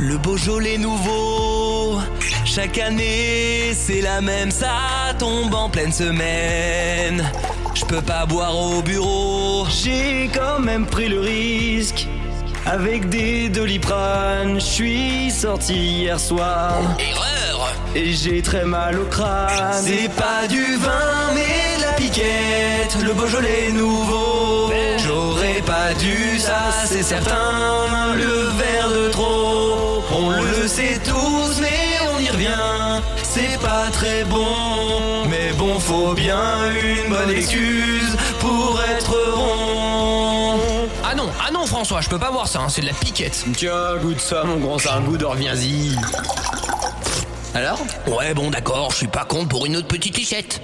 Le Beaujolais nouveau, chaque année c'est la même, ça tombe en pleine semaine. Je peux pas boire au bureau, J'ai quand même pris le risque. Avec des doliprane, je suis sorti hier soir erreur et j'ai très mal au crâne. C'est pas du vin mais la piquette, le Beaujolais nouveau. J'aurais pas dû, ça c'est certain, le. Sait tous mais on y revient, c'est pas très bon. Mais bon, faut bien une bonne excuse pour être rond. Ah non, ah non François, je peux pas boire ça, hein, c'est de la piquette. Tiens, goûte ça, mon grand sargoud, reviens-y. Alors? Ouais bon d'accord, je suis pas contre pour une autre petite lichette.